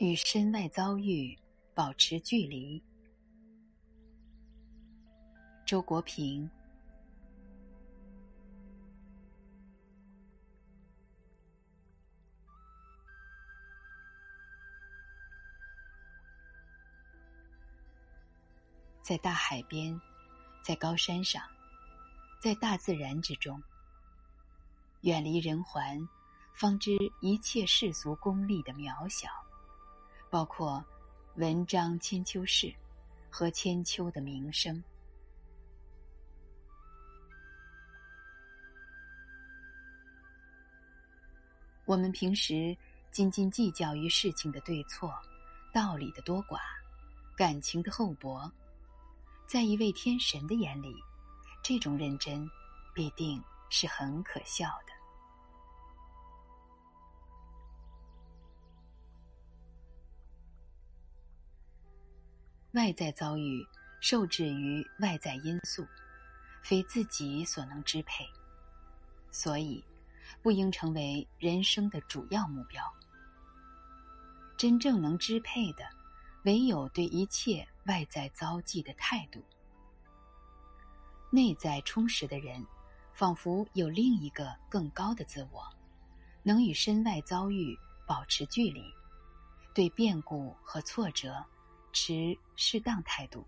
与身外遭遇保持距离。周国平。在大海边，在高山上，在大自然之中，远离人寰，方知一切世俗功利的渺小，包括文章千秋事和千秋的名声。我们平时斤斤计较于事情的对错、道理的多寡、感情的厚薄。在一位天神的眼里，这种认真必定是很可笑的。外在遭遇受制于外在因素，非自己所能支配，所以不应成为人生的主要目标。真正能支配的。唯有对一切外在遭际的态度，内在充实的人，仿佛有另一个更高的自我，能与身外遭遇保持距离，对变故和挫折持适当态度，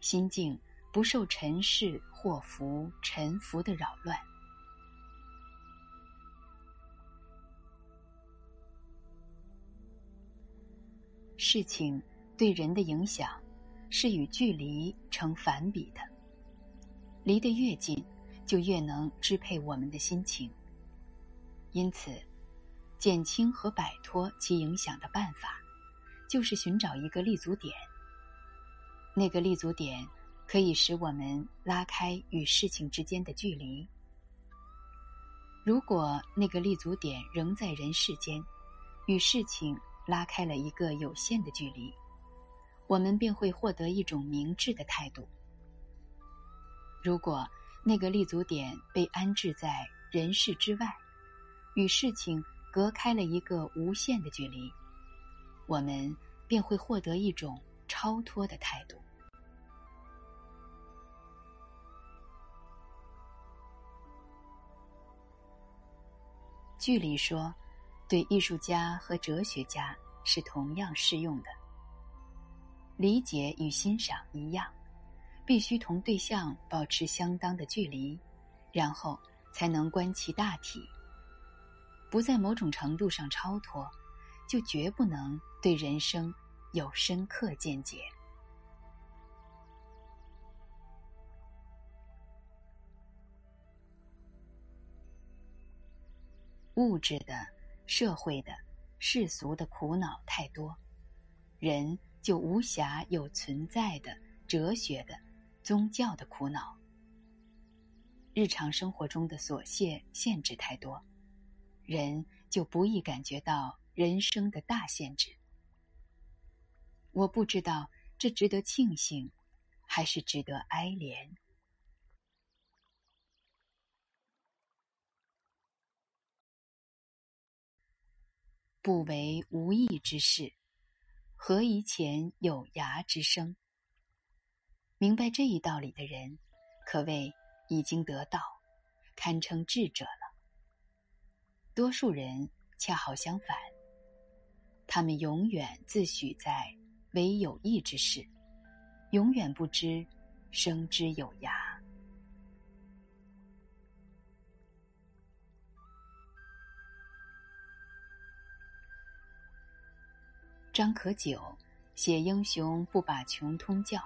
心境不受尘世祸福沉浮的扰乱，事情对人的影响是与距离成反比的。离得越近，就越能支配我们的心情。因此，减轻和摆脱其影响的办法，就是寻找一个立足点。那个立足点可以使我们拉开与事情之间的距离。如果那个立足点仍在人世间，与事情。拉开了一个有限的距离，我们便会获得一种明智的态度。如果那个立足点被安置在人世之外，与事情隔开了一个无限的距离，我们便会获得一种超脱的态度。距离说。对艺术家和哲学家是同样适用的。理解与欣赏一样，必须同对象保持相当的距离，然后才能观其大体。不在某种程度上超脱，就绝不能对人生有深刻见解。物质的。社会的、世俗的苦恼太多，人就无暇有存在的哲学的、宗教的苦恼。日常生活中的琐屑限制太多，人就不易感觉到人生的大限制。我不知道这值得庆幸，还是值得哀怜。不为无益之事，何以遣有涯之生？明白这一道理的人，可谓已经得道，堪称智者了。多数人恰好相反，他们永远自诩在为有益之事，永远不知生之有涯。张可久写英雄不把穷通教，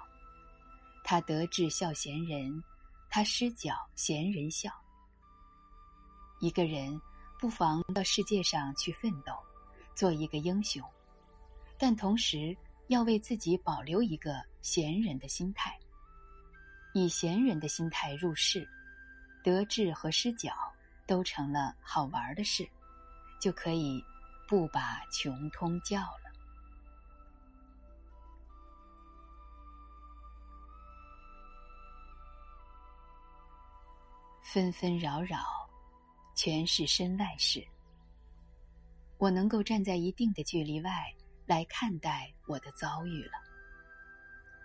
他得志笑贤人，他失脚贤人笑。一个人不妨到世界上去奋斗，做一个英雄，但同时要为自己保留一个贤人的心态，以贤人的心态入世，得志和失脚都成了好玩的事，就可以不把穷通叫了。纷纷扰扰，全是身外事。我能够站在一定的距离外，来看待我的遭遇了。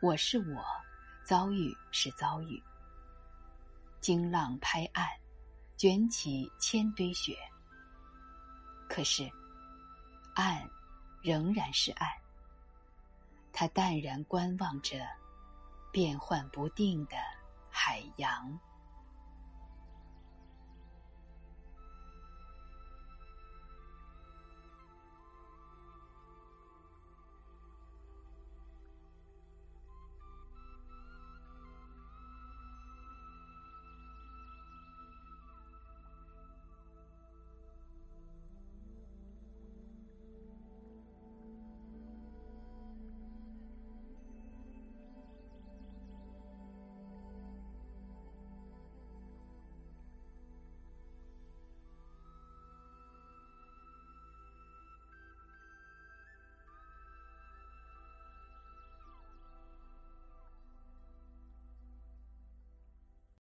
我是我，遭遇是遭遇。惊浪拍岸，卷起千堆雪。可是，岸仍然是岸。它淡然观望着变幻不定的海洋。